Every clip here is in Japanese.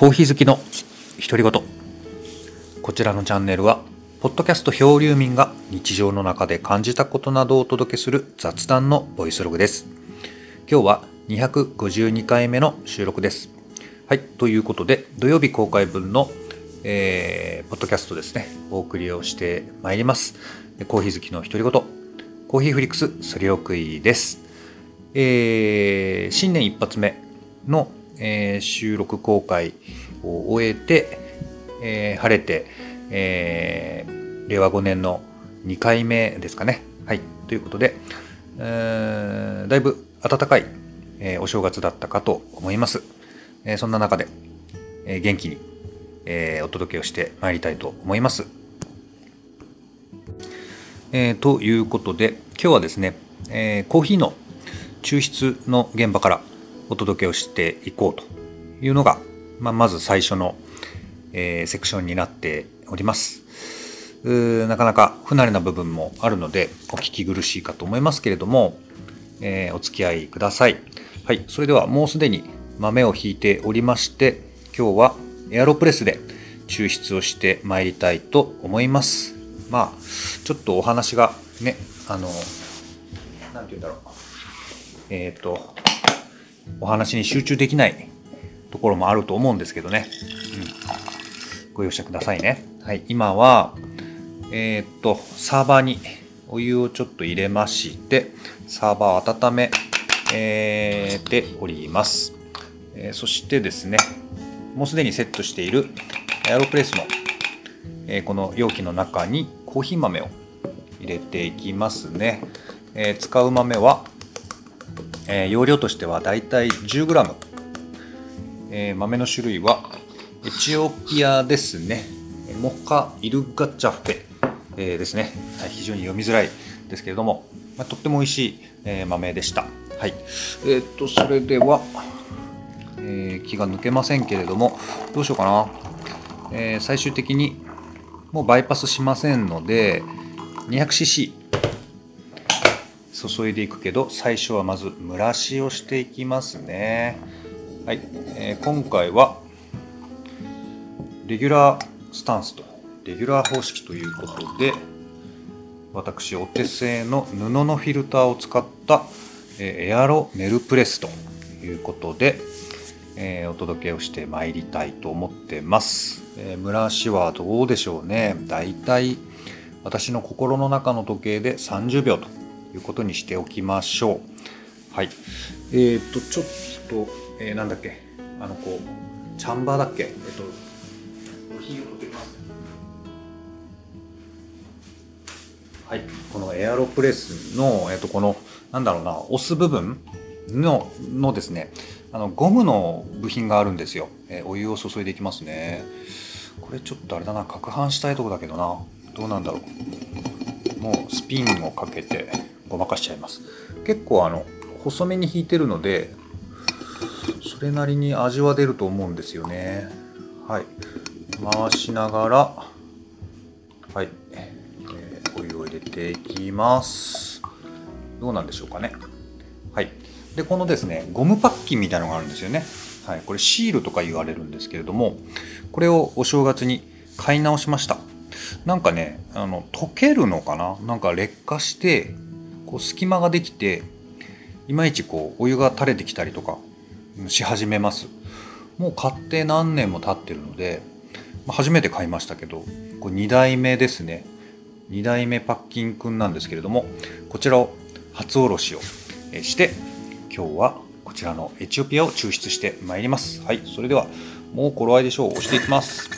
コーヒー好きの独り言。こちらのチャンネルはポッドキャスト漂流民が日常の中で感じたことなどをお届けする雑談のボイスログです。今日は252回目の収録です。はいということで土曜日公開分の、えー、ポッドキャストですねお送りをしてまいります。コーヒー好きの独り言。コーヒーフリックススリロクイです。えー、新年一発目のえー、収録公開を終えて、えー、晴れて、えー、令和5年の2回目ですかね。はい。ということで、えー、だいぶ暖かい、えー、お正月だったかと思います。えー、そんな中で、えー、元気に、えー、お届けをしてまいりたいと思います。えー、ということで、今日はですね、えー、コーヒーの抽出の現場からお届けをしていこうというのが、まあ、まず最初の、えー、セクションになっております。なかなか不慣れな部分もあるのでお聞き苦しいかと思いますけれども、えー、お付き合いください。はい、それではもうすでに豆をひいておりまして今日はエアロプレスで抽出をしてまいりたいと思います。まあちょっとお話がねあの何て言うんだろうえっ、ー、とお話に集中できないところもあると思うんですけどね。うん、ご容赦くださいね。はい、今は、えー、っと、サーバーにお湯をちょっと入れまして、サーバーを温め、えー、ております、えー、そしてですね、もうすでにセットしているエアロプレスの、えー、この容器の中にコーヒー豆を入れていきますね。えー、使う豆はえー、容量としてはだいたい 10g、えー、豆の種類はエチオピアですね。モカイルガチャフェ、えー、ですね、はい、非常に読みづらいですけれども、まあ、とっても美味しい、え、豆でした。はい。え、っとそれでは、え、気が抜けませんけれどもどうしようかな、え、最終的にもうバイパスしませんので 200cc 注いでいくけど最初はまず蒸らしをしていきますね。はい、えー、今回はレギュラースタンスとレギュラー方式ということで私お手製の布のフィルターを使ったえエアロネルプレスということで、えー、お届けをしてまいりたいと思ってます、えー、蒸らしはどうでしょうね。だいたい私の心の中の時計で30秒ということにしておきましょう。はい。えー、っと、ちょっと、えー、なんだっけ、あの、こう、チャンバーだっけ、えっと、火を取ってきます。はい。このエアロプレスの、えっと、この、なんだろうな、押す部分の、のですね、あの、ゴムの部品があるんですよ。えー、お湯を注いでいきますね。これちょっとあれだな、攪拌したいとこだけどな。どうなんだろう。もうスピンをかけて、ごまかしちゃいます。結構あの細めに引いてるのでそれなりに味は出ると思うんですよね。はい。回しながらはい、えー、お湯を入れていきます。どうなんでしょうかね。はい。でこのですねゴムパッキンみたいのがあるんですよね。はい、これシールとか言われるんですけれどもこれをお正月に買い直しました。なんかねあの溶けるのかな。なんか劣化してこう隙間ができていまいちこうお湯が垂れてきたりとかし始めます。もう買って何年も経ってるので、ま、初めて買いましたけどこれ2代目ですね。2代目パッキンくんなんですけれどもこちらを初おろしをして今日はこちらのエチオピアを抽出してまいります。はいそれではもう頃合いでしょう押していきます。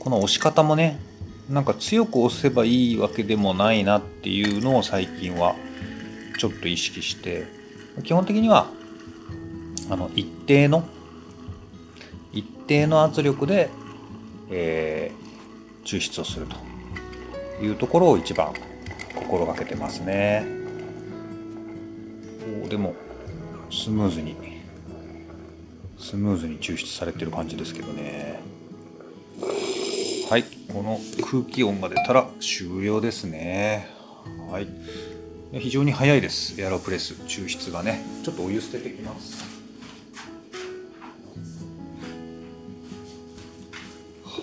この押し方もねなんか強く押せばいいわけでもないなっていうのを最近はちょっと意識して基本的にはあの一定の一定の圧力で、えー、抽出をするというところを一番心がけてますね。でもスムーズにスムーズに抽出されてる感じですけどね。この空気音が出たら終了ですね。はい。非常に早いです。エアロプレス。抽出がね。ちょっとお湯捨ててきます。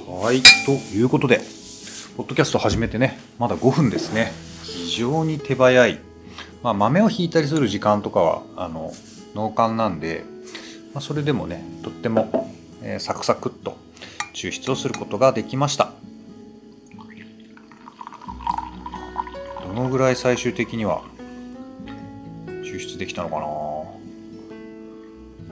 はい。ということでポッドキャスト始めてねまだ5分ですね。非常に手早い、まあ、豆をひいたりする時間とかはあの農幹なんで、まあ、それでもねとっても、えー、サクサクっと抽出をすることができました。どのぐらい最終的には抽出できたのかな？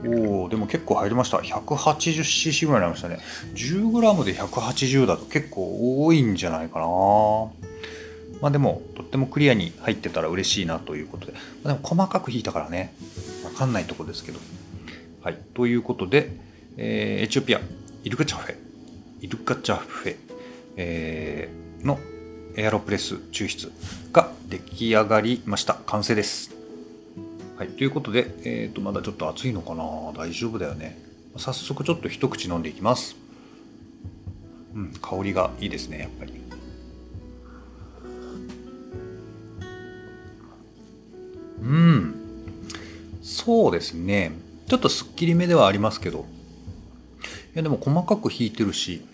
おおでも結構入りました。180cc ぐらいになりましたね。10g で180だと結構多いんじゃないかな。まあでもとってもクリアに入ってたら嬉しいなということで、まあ、でも細かく引いたからね。わかんないとこですけど。はい。ということで、えー、エチオピアイルガチャフェ。イルガチャフェ、えー、のエアロプレス抽出が出来上がりました。完成です。はい、ということで、えー、とまだちょっと熱いのかな？大丈夫だよね。早速ちょっと一口飲んでいきます。うん香りがいいですねやっぱり。うん。そうですね。ちょっとすっきりめではありますけど。いやでも細かく引いてるし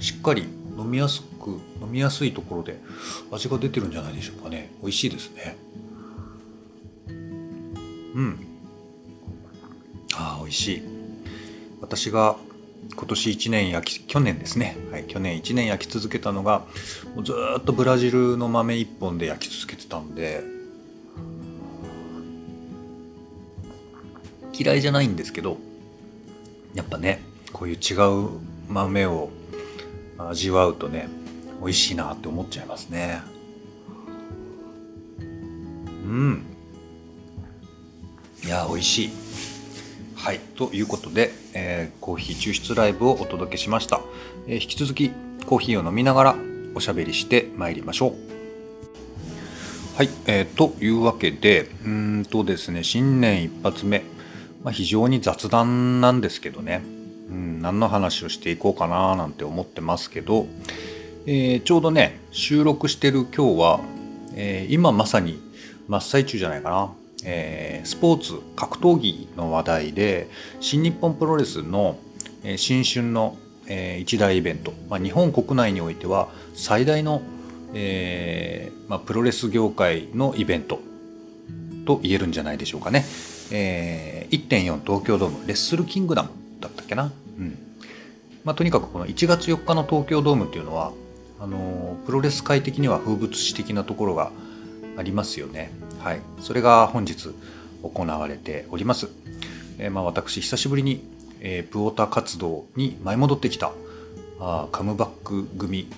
しっかり飲みやすく飲みやすいところで味が出てるんじゃないでしょうかね。美味しいですね。うん。ああ美味しい。私が今年1年焼き去年ですね、はい、去年1年焼き続けたのがもうずっとブラジルの豆1本で焼き続けてたんで嫌いじゃないんですけどやっぱねこういう違う豆を味わうとね美味しいなって思っちゃいますね。うん。いや美味しい。はい。ということで、えー、コーヒー抽出ライブをお届けしました、えー、引き続きコーヒーを飲みながらおしゃべりしてまいりましょう。はい、えー、というわけでうんとですね新年一発目、まあ、非常に雑談なんですけどね。うん何の話をしていこうかななんて思ってますけど、えー、ちょうどね収録してる今日は、えー、今まさに真っ最中じゃないかな。えー、スポーツ格闘技の話題で新日本プロレスの、えー、新春の、えー、一大イベント、まあ、日本国内においては最大の、えーまあ、プロレス業界のイベント。と言えるんじゃないでしょうかね、えー、1.4東京ドームレッスルキングダム。けな、うんまあ、とにかくこの1月4日の東京ドームっていうのはあのプロレス界的には風物詩的なところがありますよね。はい、それが本日行われております。えー、まあ、私久しぶりに、えー、プオーター活動に舞い戻ってきたあカムバック組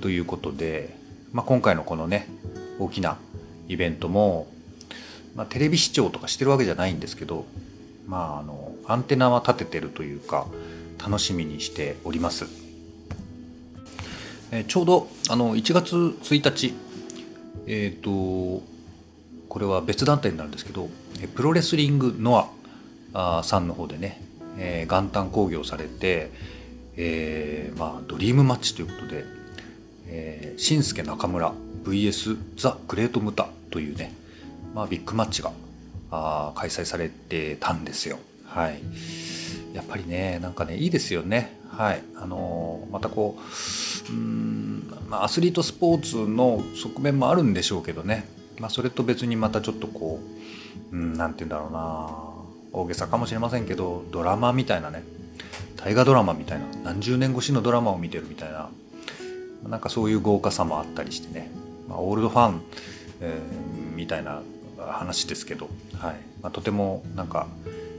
ということで、まあ、今回のこのね大きなイベントも、まあ、テレビ視聴とかしてるわけじゃないんですけど、まあ、あのアンテナは立ててるというか楽しみにしております。えー、ちょうどあの1月1日えっ、ー、とこれは別団体になるんですけどプロレスリングノアさんの方でね、えー、元旦興行されて、えー、まあ、ドリームマッチということで、えー、新助中村 VS ザ・グレート・ムタというね、まあ、ビッグマッチがあ開催されてたんですよ。はい、やっぱりねなんかねいいですよね。はい、あのー、またこううん、まあ、アスリートスポーツの側面もあるんでしょうけどね。まあ、それと別にまたちょっとこう、う、んて言うんだろうな。大げさかもしれませんけどドラマみたいなね。大河ドラマみたいな。何十年越しのドラマを見てるみたいな。なんかそういう豪華さもあったりしてね、まあ、オールドファン、えー、みたいな話ですけど、はい。まあ、とてもなんか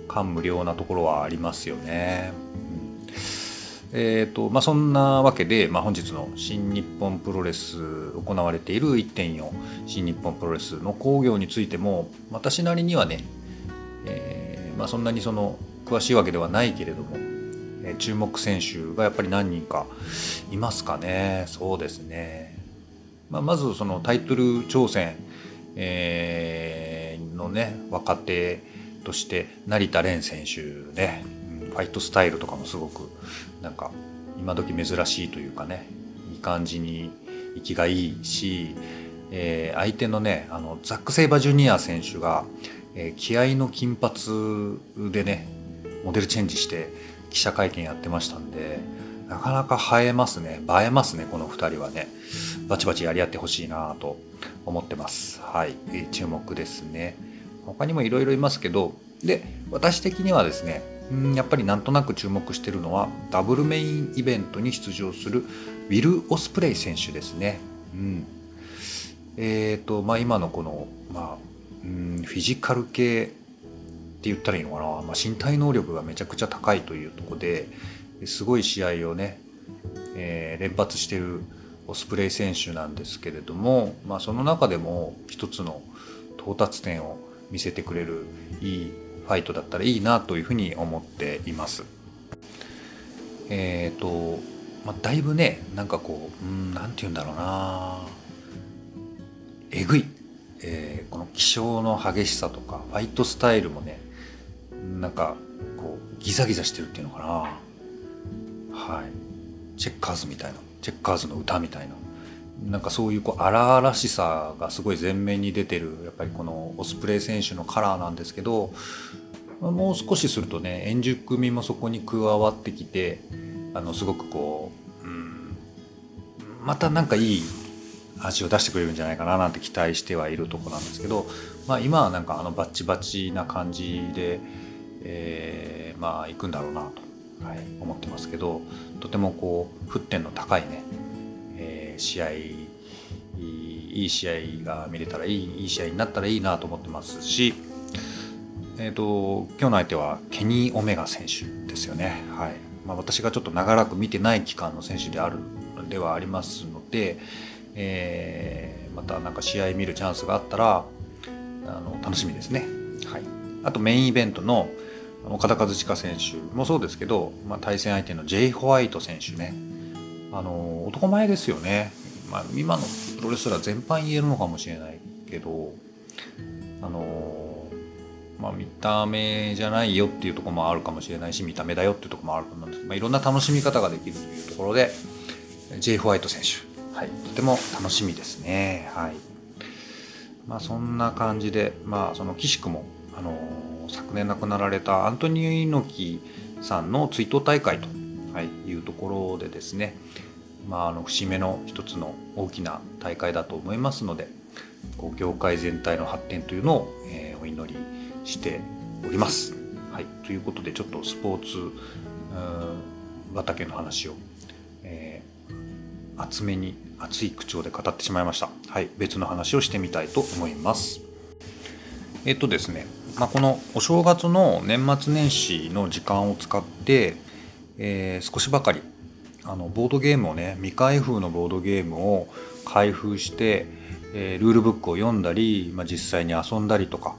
感無量なところはありますよね。えーとまあ、そんなわけで、まあ、本日の新日本プロレス行われている1.4新日本プロレスの興行についても私なりにはね、えーまあ、そんなにその詳しいわけではないけれども、えー、注目選手がやっぱり何人かいますかね。そうですね、まあ、まずそのタイトル挑戦、えー、のね若手として成田蓮選手ねファイトスタイルとかもすごくなんか今時珍しいというかねいい感じに息がいいし、えー、相手のねあのザック・セイバージュニア選手が、えー、気合の金髪でねモデルチェンジして記者会見やってましたんでなかなか映えますね。映えますねこの2人はね。バチバチやり合ってほしいなと思ってます。はい。注目ですね。他にもいろいろいますけどで私的にはですねやっぱりなんとなく注目してるのはダブルメインイベントに出場するウィル・オスプレイ選手ですね。うん、えっ、ー、とまあ今のこの、まあ、うんフィジカル系って言ったらいいのかな、まあ、身体能力がめちゃくちゃ高いというとこですごい試合をね、えー、連発してるオスプレイ選手なんですけれども、まあ、その中でも一つの到達点を見せてくれるいいファイトだったらいいなというふうに思っています。えっ、ー、と、まあ、だいぶねなんかこううんなんて言うんだろうな。えぐい、えー、この気性の激しさとかファイトスタイルもねなんかこうギザギザしてるっていうのかな。はい。チェッカーズみたいな。チェッカーズの歌みたいな。なんかそういうこう荒々しさがすごい前面に出てるやっぱりこのオスプレイ選手のカラーなんですけどもう少しするとね円熟味もそこに加わってきてあのすごくこう、うん、またなんかいい味を出してくれるんじゃないかななんて期待してはいるとこなんですけど、まあ、今はなんかあのバッチバチな感じで、えー、まあ行くんだろうなと、はい、思ってますけどとてもこう沸点の高いね試合いい試合が見れたらいいいい試合になったらいいなと思ってますし、えーと、今日の相手はケニー・オメガ選手ですよね。はいまあ、私がちょっと長らく見てない期間の選手であるではありますので、えー、またなんか試合見るチャンスがあったらあの楽しみですね。はい、あとメインイベントの岡田和親選手もそうですけど、まあ、対戦相手のジェイ・ホワイト選手ねあの男前ですよね、まあ、今のプロレスラー全般言えるのかもしれないけどあのまあ見た目じゃないよっていうところもあるかもしれないし見た目だよっていうところもあると思うんですけど、まあ、いろんな楽しみ方ができるというところで J. ホワイト選手、はい、とても楽しみですね。はいまあ、そんな感じで、まあ、その岸くも、あの昨年亡くなられたアントニオ猪木さんの追悼大会とはい、いうところでですね、まあ、あの節目の一つの大きな大会だと思いますのでこう業界全体の発展というのを、えー、お祈りしております。はい、ということでちょっとスポーツ畑の話を、えー、厚めに熱い口調で語ってしまいました。はい、別の話をしてみたいと思います。えっ、とですね、まあ、このお正月の年末年始の時間を使ってえー、少しばかり。あのボードゲームをね未開封のボードゲームを開封して、えー、ルールブックを読んだり、まあ、実際に遊んだりとか、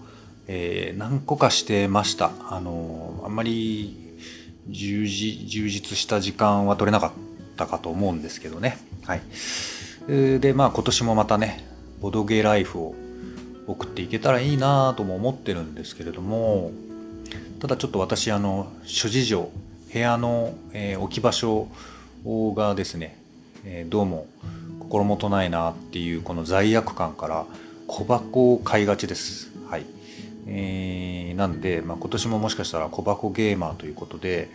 えー、何個かしてました。あのあんまり充実した時間は取れなかったかと思うんですけどね。はい。でまあ今年もまたねボドゲライフを送っていけたらいいなとも思ってるんですけれどもただちょっと私あの諸事情部屋の、えー、置き場所がですね、えー、どうも心もとないなっていうこの罪悪感から小箱を買いがちです。はい。えー、なんで、まあ、今年ももしかしたら小箱ゲーマーということで、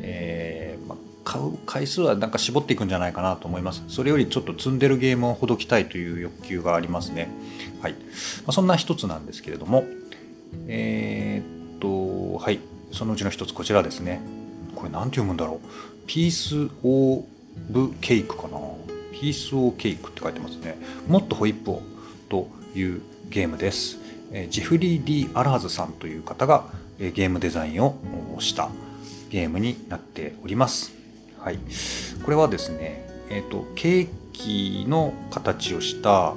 えーまあ、買う回数はなんか絞っていくんじゃないかなと思います。それよりちょっと積んでるゲームをほどきたいという欲求がありますね。はい。まあ、そんな一つなんですけれども、えー、っと、はい。そのうちの一つこちらですね。これ何て読むんだろう。ピースオブケークかな。ピースオケークって書いてますね。もっとホイップをというゲームです。ジェフリー・ディ・アラーズさんという方がゲームデザインをしたゲームになっております。はい。これはですねえっ、ー、とケーキの形をした、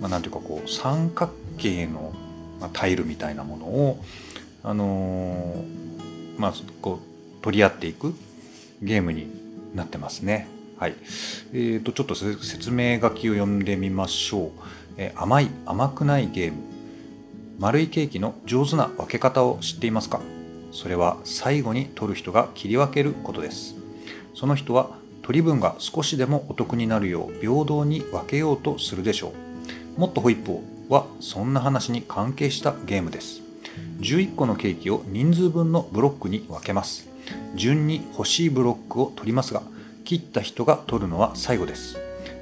まあ、なんていうかこう三角形のタイルみたいなものをあのー、まあこう取り合っていくゲームになってますね。はい。えーと、ちょっと説明書きを読んでみましょう。えー、甘い、甘くないゲーム。丸いケーキの上手な分け方を知っていますか？それは最後に取る人が切り分けることです。その人は取り分が少しでもお得になるよう平等に分けようとするでしょう。もっとホイップをはそんな話に関係したゲームです。11個のケーキを人数分のブロックに分けます。順に欲しいブロックを取りますが切った人が取るのは最後です。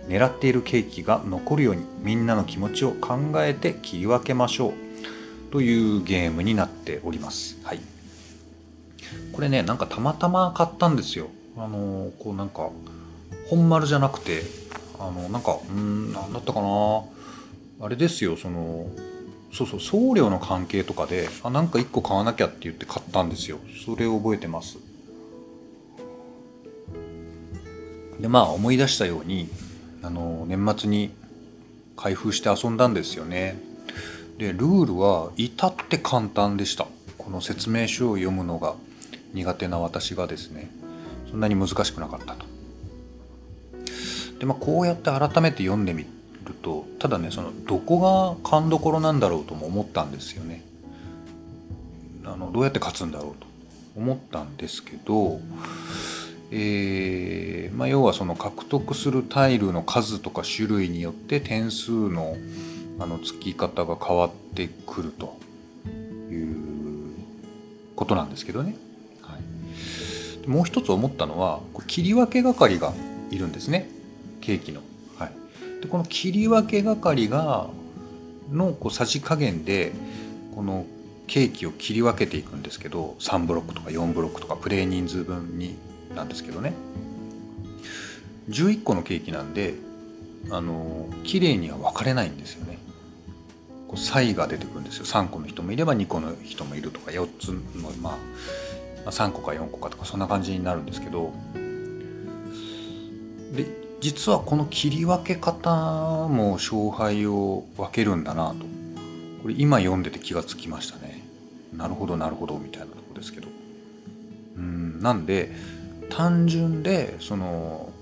狙っているケーキが残るようにみんなの気持ちを考えて切り分けましょう。というゲームになっております。はい。これねなんかたまたま買ったんですよ。あのこうなんか本丸じゃなくてあのなんかうん何だったかな。あれですよそのそうそう送料の関係とかであなんか1個買わなきゃって言って買ったんですよ。それを覚えてます。でまあ思い出したようにあの年末に開封して遊んだんですよね。でルールは至って簡単でした。この説明書を読むのが苦手な私がですね。そんなに難しくなかったと。でまあこうやって改めて読んでみてるとただねそのどこが勘どころなんだろうとも思ったんですよね。あのどうやって勝つんだろうと。思ったんですけどえーまあ、要はその獲得するタイルの数とか種類によって点数のあのつき方が変わってくると。いうことなんですけどね。はい、もう一つ思ったのは切り分け係がいるんですね。ケーキの。でこの切り分け係がのこうさじ加減でこのケーキを切り分けていくんですけど3ブロックとか4ブロックとかプレー人数分になんですけどね。11個のケーキなんであの綺麗には分かれないんですよね。こう差異が出てくるんですよ。3個の人もいれば2個の人もいるとか4つの、まあ、3個か4個かとかそんな感じになるんですけど。で実はこの切り分け方も勝敗を分けるんだなと。これ今読んでて気がつきましたね。なるほどなるほどみたいなとこですけど。うんなんで単純でその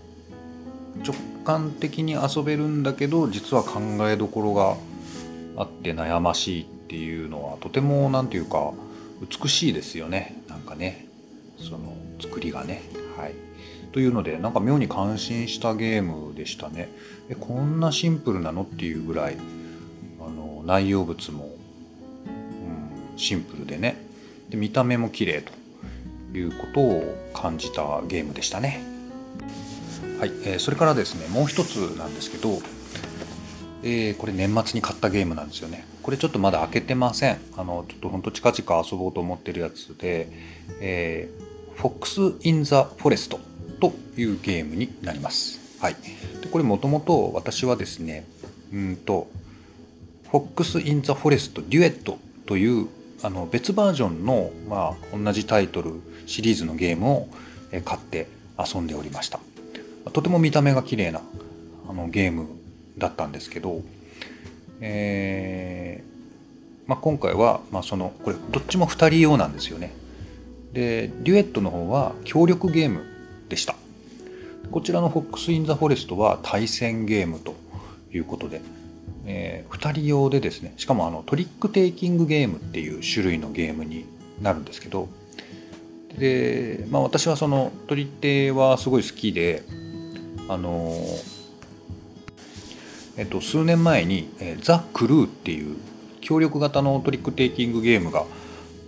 直感的に遊べるんだけど実は考えどころがあって悩ましいっていうのはとても何て言うか美しいですよね。なんかね。その作りがね。というのでなんか妙に感心したゲームでしたねえこんなシンプルなのっていうぐらいあの内容物も、うん、シンプルでねで見た目も綺麗ということを感じたゲームでしたね。はい、えー、それからですねもう一つなんですけど、えー、これ年末に買ったゲームなんですよね。これちょっとまだ開けてません。あのちょっとほんと近々遊ぼうと思ってるやつで、えー、Fox in the Forest というゲームになります。はい、でこれもともと私はですねうんと Fox in the Forest デュエットというあの別バージョンの、まあ、同じタイトルシリーズのゲームを買って遊んでおりました。とても見た目が綺麗なあなゲームだったんですけど、えーまあ、今回は、まあ、そのこれどっちも2人用なんですよね。でデュエットの方は協力ゲームでした。こちらの Fox in the Forest は対戦ゲームということでえー、2人用でですねしかもあのトリックテイキングゲームっていう種類のゲームになるんですけどで、まあ、私はその取り手はすごい好きであのえっと数年前に、えー、ザ・クルーっていう協力型のトリックテイキングゲームが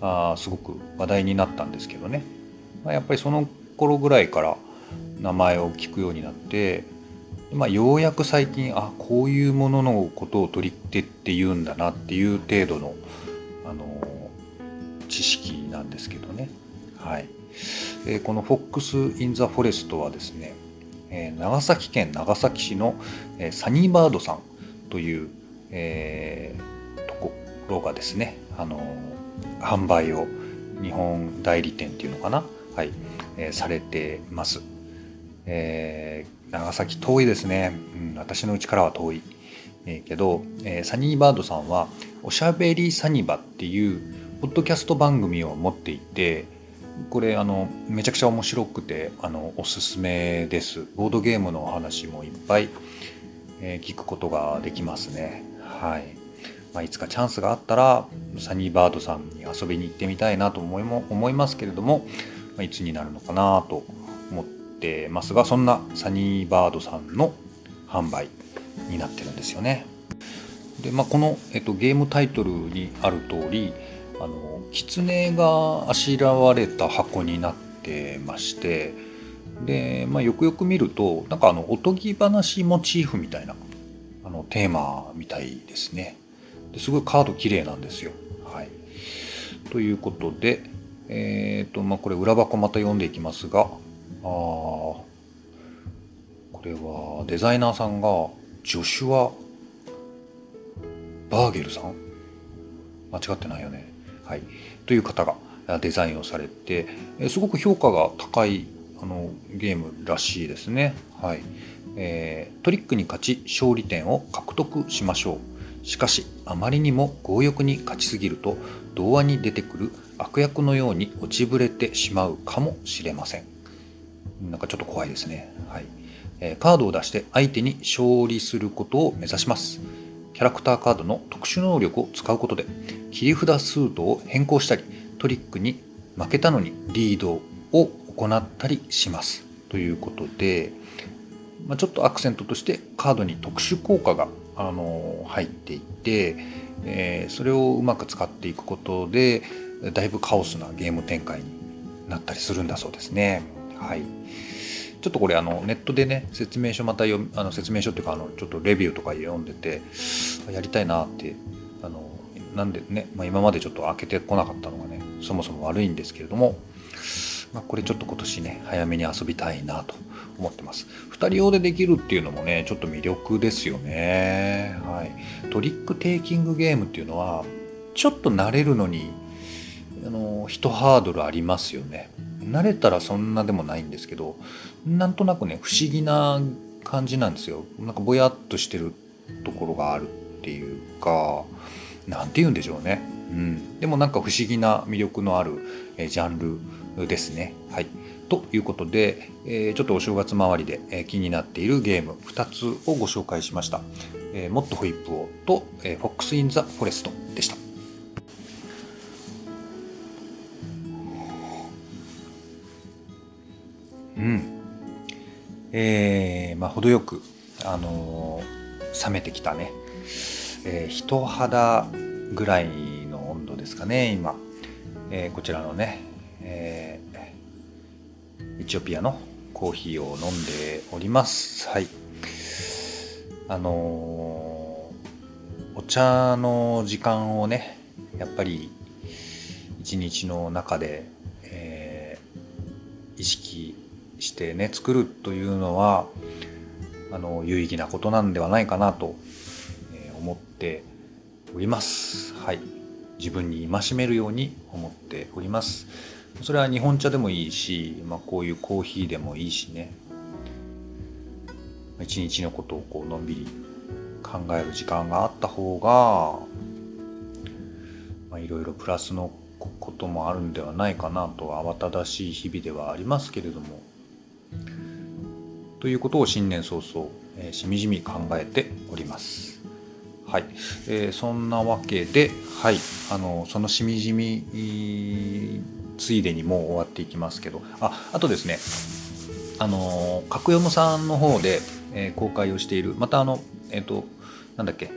あすごく話題になったんですけどね、まあ、やっぱりその頃ぐらいから名前を聞くようになってまあ、ようやく最近あこういうもののことを取り手って言うんだなっていう程度のあの知識なんですけどね。はい。えー、この Fox in the Forest はですね、えー、長崎県長崎市の、えー、サニーバードさんという、えー、ところがですね、あの販売を日本代理店っていうのかな、はい。えー、されてます。えー長崎遠いですね、うん、私の家からは遠い、えー、けど、えー、サニーバードさんはおしゃべりサニバっていうポッドキャスト番組を持っていてこれあのめちゃくちゃ面白くてあのおすすめです。ボードゲームのお話もいっぱい、えー、聞くことができますね。はい、まあ、いつかチャンスがあったらサニーバードさんに遊びに行ってみたいなと思いも思いますけれども、いつになるのかなと思ってますがそんなサニーバードさんの販売になってるんですよね。でまあ、この、えっと、ゲームタイトルにある通りあの狐があしらわれた箱になってましてで、まあ、よくよく見るとなんかあのおとぎ話モチーフみたいなあのテーマみたいですねですごいカード綺麗なんですよ。はい、ということで、えーとまあ、これ裏箱また読んでいきますがあこれはデザイナーさんがジョシュア・バーゲルさん？間違ってないよね。はい、という方がデザインをされてすごく評価が高いあのゲームらしいですね。はいえー、トリックに勝ち勝利点を獲得しましょう。しかしあまりにも強欲に勝ちすぎると童話に出てくる悪役のように落ちぶれてしまうかもしれません。なんかちょっと怖いですね。はいえー、カードを出して相手に勝利することを目指します。キャラクターカードの特殊能力を使うことで切り札スートを変更したりトリックに負けたのにリードを行ったりしますということで、まあ、ちょっとアクセントとしてカードに特殊効果があの入っていて、えー、それをうまく使っていくことでだいぶカオスなゲーム展開になったりするんだそうですね。はい、ちょっとこれあのネットでね説明書また読あの説明書っていうかあのちょっとレビューとか読んでてやりたいなってあのなんでね、まあ、今までちょっと開けてこなかったのがねそもそも悪いんですけれども、まあ、これちょっと今年ね早めに遊びたいなと思ってます。2人用でできるっていうのもねちょっと魅力ですよね。はい。トリックテイキングゲームっていうのはちょっと慣れるのにあの一ハードルありますよね慣れたらそんなでもないんですけどなんとなくね不思議な感じなんですよなんかぼやっとしてるところがあるっていうか何て言うんでしょうね、うん、でもなんか不思議な魅力のある、えジャンルですね。はいということで、えちょっとお正月周りで、え気になっているゲーム2つをご紹介しました。えもっとホイップをと、えフォックス・イン・ザ・フォレストでした。うん。えー、まあ、程よく、あのー、冷めてきたね、えー、人肌ぐらいの温度ですかね今、えー、こちらのね、えー、エチオピアのコーヒーを飲んでおります。はい。あのお茶の時間をねやっぱり一日の中で、えー、意識してね作るというのはあの有意義なことなんではないかなと思っております。はい。自分に戒めるように思っております。それは日本茶でもいいし、まあ、こういうコーヒーでもいいしね。一日のことをこうのんびり考える時間があった方が、まあ、いろいろプラスのこともあるんではないかなと慌ただしい日々ではありますけれども。ということを新年早々、えー、しみじみ考えております。はい、えー、そんなわけで、はい、あのそのしみじみついでにもう終わっていきますけどああとですねあの角読さんの方で、えー、公開をしているまたあのえっ、ー、となんだっけ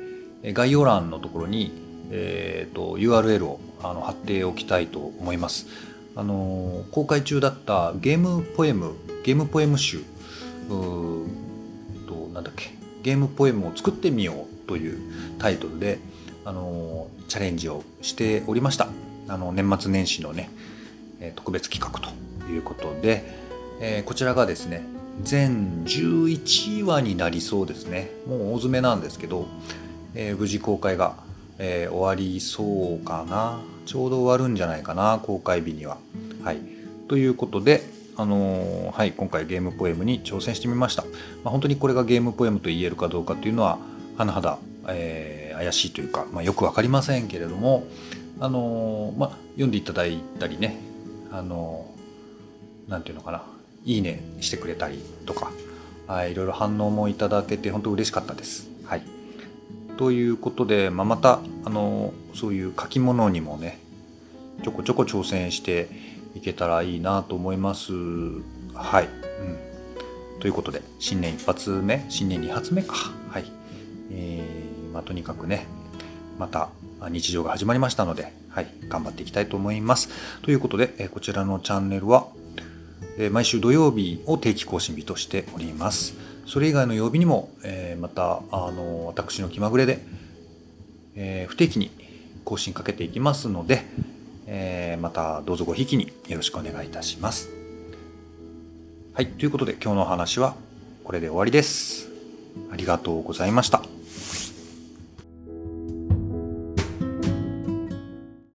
概要欄のところに、えーと、URL をあの貼っておきたいと思います。あの公開中だったゲームポエムゲームポエム集となんだっけ？ゲームポエムを作ってみようというタイトルで、あのチャレンジをしておりました。あの年末年始のね特別企画ということで、えー、こちらがですね全11話になりそうですね。もう大詰めなんですけど、えー、無事公開が、えー、終わりそうかな。ちょうど終わるんじゃないかな公開日には。はい、ということで、あのはい、今回ゲームポエムに挑戦してみました。まあ、本当にこれがゲームポエムと言えるかどうかというのは甚だ、えー、怪しいというか、まあ、よく分かりませんけれども、あのー、まあ、読んでいただいたりね、あのー、なんていうのかな、いいねしてくれたりとか、はい、いろいろ反応もいただけて本当嬉しかったです。はい。ということで、まあ、また、あのそういう書き物にもね、ちょこちょこ挑戦していけたらいいなと思います。はい。うん。ということで、新年一発目、新年二発目か。はい。えー、まあ、とにかくね、また日常が始まりましたので、はい、頑張っていきたいと思います。ということで、えこちらのチャンネルは、え毎週土曜日を定期更新日としております。それ以外の曜日にも、えまた、あの、私の気まぐれで、え不定期に更新かけていきますので、えーまたどうぞごひきによろしくお願いいたします。はい、ということで今日のお話はこれで終わりです。ありがとうございました。